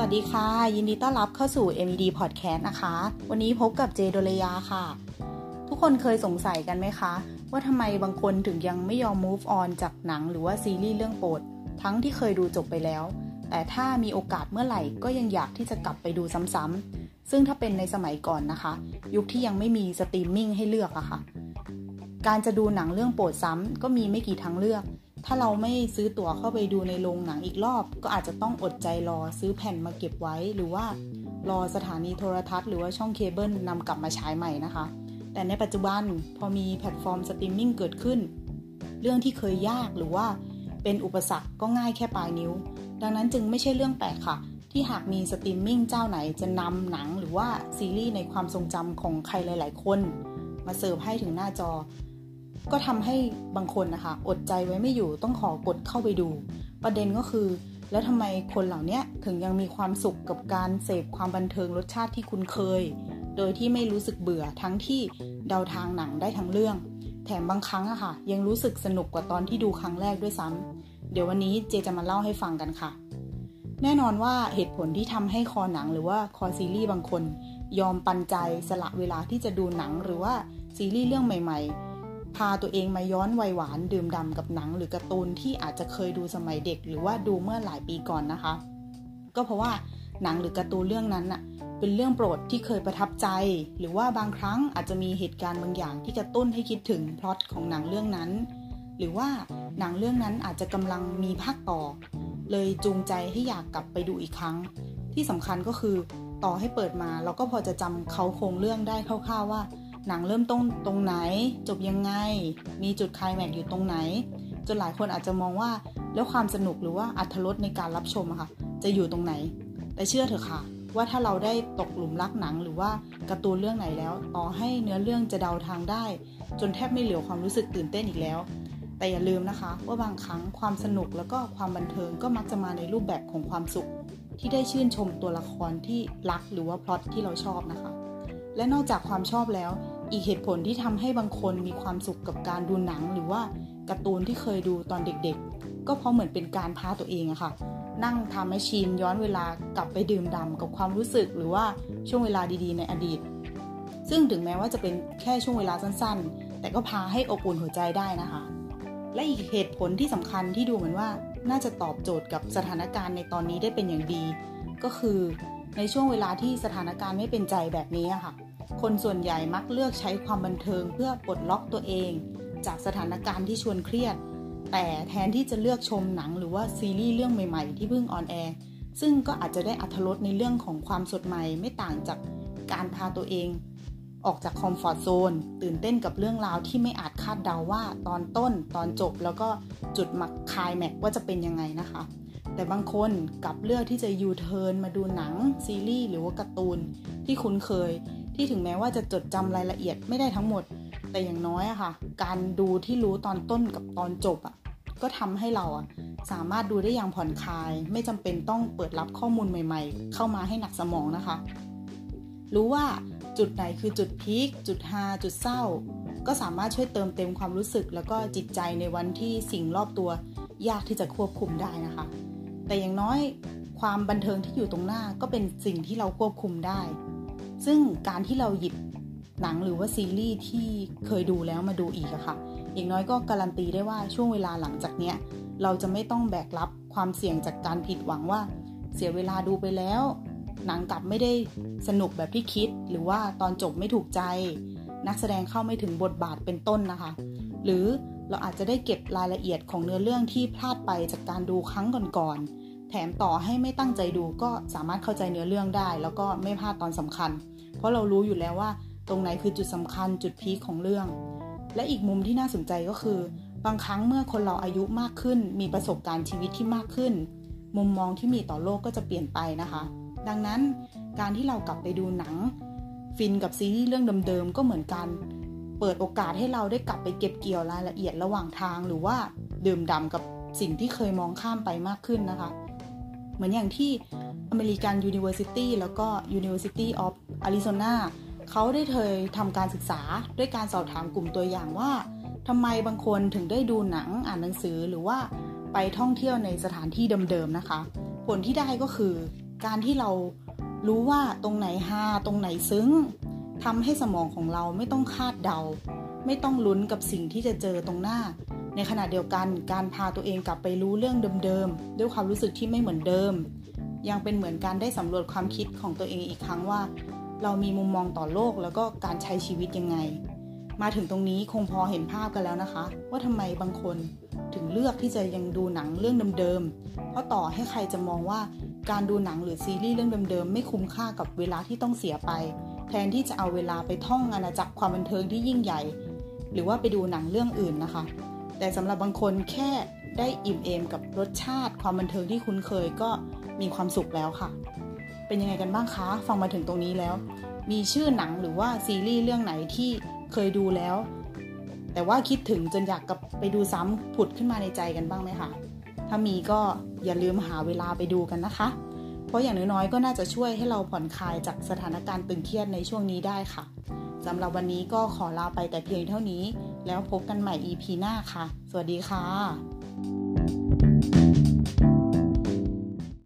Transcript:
สวัสดีค่ะ ยินดีต้อนรับเข้าสู่ MED Podcast นะคะ วันนี้พบกับเจโดเลยาค่ะ ทุกคนเคยสงสัยกันไหมคะ ว่าทำไมบางคนถึงยังไม่ยอม move on จากหนังหรือว่าซีรีส์เรื่องโปรด ทั้งที่เคยดูจบไปแล้ว แต่ถ้ามีโอกาสเมื่อไหร่ก็ยังอยากที่จะกลับไปดูซ้ำๆซึ่งถ้าเป็นในสมัยก่อนนะคะ ยุคที่ยังไม่มีสตรีมมิ่งให้เลือกอะค่ะ การจะดูหนังเรื่องโปรดซ้ำก็มีไม่กี่ทางเลือก ถ้าเราไม่ซื้อตั๋วเข้าไปดูในโรงหนังอีกรอบ ก็อาจจะต้องอดใจรอซื้อแผ่นมาเก็บไว้ หรือว่ารอสถานีโทรทัศน์หรือว่าช่องเคเบิลนำกลับมาฉายใหม่นะคะ แต่ในปัจจุบันพอมีแพลตฟอร์มสตรีมมิ่งเกิดขึ้น เรื่องที่เคยยากหรือว่าเป็นอุปสรรคก็ง่ายแค่ปลายนิ้ว ดังนั้นจึงไม่ใช่เรื่องแปลกค่ะ ที่หากมีสตรีมมิ่งเจ้าไหนจะนำหนังหรือว่าซีรีส์ในความทรงจำของใครหลาย ๆ คน มาเสิร์ฟให้ถึงหน้าจอ ก็ทำให้บางคนนะคะ อดใจไว้ไม่อยู่ต้องขอกดเข้าไปดู ประเด็นก็คือ แล้วทำไมคนเหล่านี้ถึงยังมีความสุขกับการเสพความบันเทิงรสชาติที่คุ้นเคย โดยที่ไม่รู้สึกเบื่อทั้งที่เดาทางหนังได้ทั้งเรื่อง แถมบางครั้งอะค่ะ ยังรู้สึกสนุกกว่าตอนที่ดูครั้งแรกด้วยซ้ำเดี๋ยววันนี้เจจะมาเล่าให้ฟังกันค่ะแน่นอนว่าเหตุผลที่ทำให้คอหนังหรือว่าคอซีรีส์บางคน ยอมปันใจสละเวลาที่จะดูหนังหรือว่าซีรีส์เรื่องใหม่ๆ พาตัวเองมาย้อนวัยหวานดื่มด่ากับหนังหรือการ์ตูนที่อาจจะเคยดูสมัยเด็ก หรือว่าดูเมื่อหลายปีก่อนนะคะ ก็เพราะว่าหนังหรือการ์ตูนเรื่องนั้นน่ะเป็นเรื่องโปรดที่เคยประทับใจ หรือว่าบางครั้งอาจจะมีเหตุการณ์บางอย่างที่กระตุ้นให้คิดถึงพล็อตของหนังเรื่องนั้น หรือว่าหนังเรื่องนั้นอาจจะกำลังมีภาคต่อ เลยจูงใจให้อยากกลับไปดูอีกครั้ง ที่สำคัญก็คือต่อให้เปิดมาเราก็พอจะจำเขาโครงเรื่องได้คร่าวๆว่า หนังเริ่มต้นตรงไหน จบยังไง มีจุดคลายแม็กอยู่ตรงไหน จนหลายคนอาจจะมองว่าแล้วความสนุกหรือว่าอัธรสในการรับชมอะค่ะ จะอยู่ตรงไหน แต่เชื่อเถอะค่ะ ว่าถ้าเราได้ตกหลุมรักหนังหรือว่าการ์ตูนเรื่องไหนแล้ว ต่อให้เนื้อเรื่องจะเดาทางได้ จนแทบไม่เหลือความรู้สึกตื่นเต้นอีกแล้ว แต่อย่าลืมนะคะ ว่าบางครั้งความสนุกแล้วก็ความบันเทิงก็มักจะมาในรูปแบบของความสุข ที่ได้ชื่นชมตัวละครที่รักหรือว่าพล็อตที่เราชอบนะคะ และนอกจากความชอบแล้ว อีกเหตุผลที่ทำให้บางคนมีความสุขกับการดูหนังหรือว่าการ์ตูนที่เคยดูตอนเด็กๆ ก็เพราะเหมือนเป็นการพาตัวเองอะค่ะ นั่งทำแมชชีนย้อนเวลากลับไปดื่มด่ากับความรู้สึกหรือว่าช่วงเวลาดีๆ ในอดีต ซึ่งถึงแม้ว่าจะเป็นแค่ช่วงเวลาสั้นๆ แต่ก็พาให้อบอุ่นหัวใจได้นะคะ และอีกเหตุผลที่สำคัญที่ดูเหมือนว่าน่าจะตอบโจทย์กับสถานการณ์ในตอนนี้ได้เป็นอย่างดี ก็คือ ในช่วงเวลาที่สถานการณ์ไม่เป็นใจแบบนี้ค่ะ คนส่วนใหญ่มักเลือกใช้ความบันเทิงเพื่อปลดล็อกตัวเอง จากสถานการณ์ที่ชวนเครียด แต่แทนที่จะเลือกชมหนังหรือว่าซีรีส์เรื่องใหม่ๆ ที่เพิ่ง on air ซึ่งก็อาจจะได้อรรถรสในเรื่องของความสดใหม่ไม่ต่างจากการพาตัวเอง ออกจาก comfort zone ตื่นเต้นกับเรื่องราวที่ไม่อาจคาดเดาว่าตอนต้นตอนจบแล้วก็จุดมักคายแม็กว่าจะเป็นยังไงนะคะ แต่บางคนกลับเลือกที่จะยูเทิร์นมาดูหนัง ซีรีส์หรือว่าการ์ตูนที่คุ้นเคย ที่ถึงแม้ว่าจะจดจำรายละเอียดไม่ได้ทั้งหมด แต่อย่างน้อยอะค่ะ การดูที่รู้ตอนต้นกับตอนจบอะก็ทำให้เราอะสามารถดูได้อย่างผ่อนคลาย ไม่จำเป็นต้องเปิดรับข้อมูลใหม่ ๆ เข้ามาให้หนักสมองนะคะ รู้ว่าจุดไหนคือจุดพีคจุดฮาจุดเศร้า ก็สามารถช่วยเติมเต็มความรู้สึก แล้วก็จิตใจในวันที่สิ่งรอบตัวยากที่จะควบคุมได้นะคะ แต่อย่างน้อยความบันเทิงที่อยู่ตรงหน้าก็เป็นสิ่งที่เราควบคุมได้ ซึ่งการที่เราหยิบหนังหรือว่าซีรีส์ที่เคยดูแล้วมาดูอีกอะค่ะ อย่างน้อยก็การันตีได้ว่าช่วงเวลาหลังจากเนี้ยเราจะไม่ต้องแบกรับความเสี่ยงจากการผิดหวังว่า เสียเวลาดูไปแล้ว หนังกลับไม่ได้สนุกแบบที่คิด หรือว่าตอนจบไม่ถูกใจ นักแสดงเข้าไม่ถึงบทบาทเป็นต้นนะคะ หรือเราอาจจะได้เก็บรายละเอียดของเนื้อเรื่องที่พลาดไปจากการดูครั้งก่อนๆ แถมต่อให้ไม่ตั้งใจดูก็สามารถเข้าใจเนื้อเรื่องได้ แล้วก็ไม่พลาดตอนสำคัญ เพราะเรารู้อยู่แล้วว่าตรงไหนคือจุดสำคัญจุดพีคของเรื่อง และอีกมุมที่น่าสนใจก็คือ บางครั้งเมื่อคนเราอายุมากขึ้น มีประสบการณ์ชีวิตที่มากขึ้น มุมมองที่มีต่อโลกก็จะเปลี่ยนไปนะคะ ดังนั้นการที่เรากลับไปดูหนัง ฟินกับซีรีส์เรื่องเดิมๆก็เหมือนกัน เปิดโอกาสให้เราได้กลับไปเก็บเกี่ยวรายละเอียดระหว่างทาง หรือว่าดื่มด่ากับสิ่งที่เคยมองข้ามไปมากขึ้นนะคะ เหมือนอย่างที่อเมริกัน University แล้วก็ University of Arizona เขาได้เคยทำการศึกษาด้วยการสอบถามกลุ่มตัวอย่างว่าทำไมบางคนถึงได้ดูหนังอ่านหนังสือหรือว่าไปท่องเที่ยวในสถานที่เดิมๆนะคะ ผลที่ได้ก็คือการที่เรารู้ว่าตรงไหนฮาตรงไหนซึ้งทำให้สมองของเราไม่ต้องคาดเดา ไม่ต้องลุ้นกับสิ่งที่จะเจอตรงหน้า ในขณะเดียวกันการพาตัวเองกลับไปรู้เรื่องเดิมๆ ด้วยความรู้สึกที่ไม่เหมือนเดิม ยังเป็นเหมือนการได้สำรวจความคิดของตัวเองอีกครั้งว่า เรามีมุมมองต่อโลกแล้วก็การใช้ชีวิตยังไง มาถึงตรงนี้คงพอเห็นภาพกันแล้วนะคะ ว่าทำไมบางคนถึงเลือกที่จะยังดูหนังเรื่องเดิมๆ เพราะต่อให้ใครจะมองว่าการดูหนังหรือซีรีส์เรื่องเดิมๆ ไม่คุ้มค่ากับเวลาที่ต้องเสียไป แทนที่จะเอาเวลาไปท่องอาณาจักรความบันเทิงที่ยิ่งใหญ่ หรือว่าไปดูหนังเรื่องอื่นนะคะ แต่สำหรับบางคนแค่ได้อิ่มเอมกับรสชาติความบันเทิงที่คุ้นเคยก็มีความสุขแล้วค่ะ เป็นยังไงกันบ้างคะฟังมาถึงตรงนี้แล้ว มีชื่อหนังหรือว่าซีรีส์เรื่องไหนที่เคยดูแล้ว แต่ว่าคิดถึงจนอยากกลับไปดูซ้ำผุดขึ้นมาในใจกันบ้างไหมคะถ้ามีก็อย่าลืมหาเวลาไปดูกันนะคะ เพราะอย่างน้อยๆก็น่าจะช่วยให้เราผ่อนคลายจากสถานการณ์ตึงเครียดในช่วงนี้ได้ค่ะสำหรับวันนี้ก็ขอลาไปแต่เพียงเท่านี้ แล้วพบกันใหม่ EP หน้าค่ะ สวัสดีค่ะ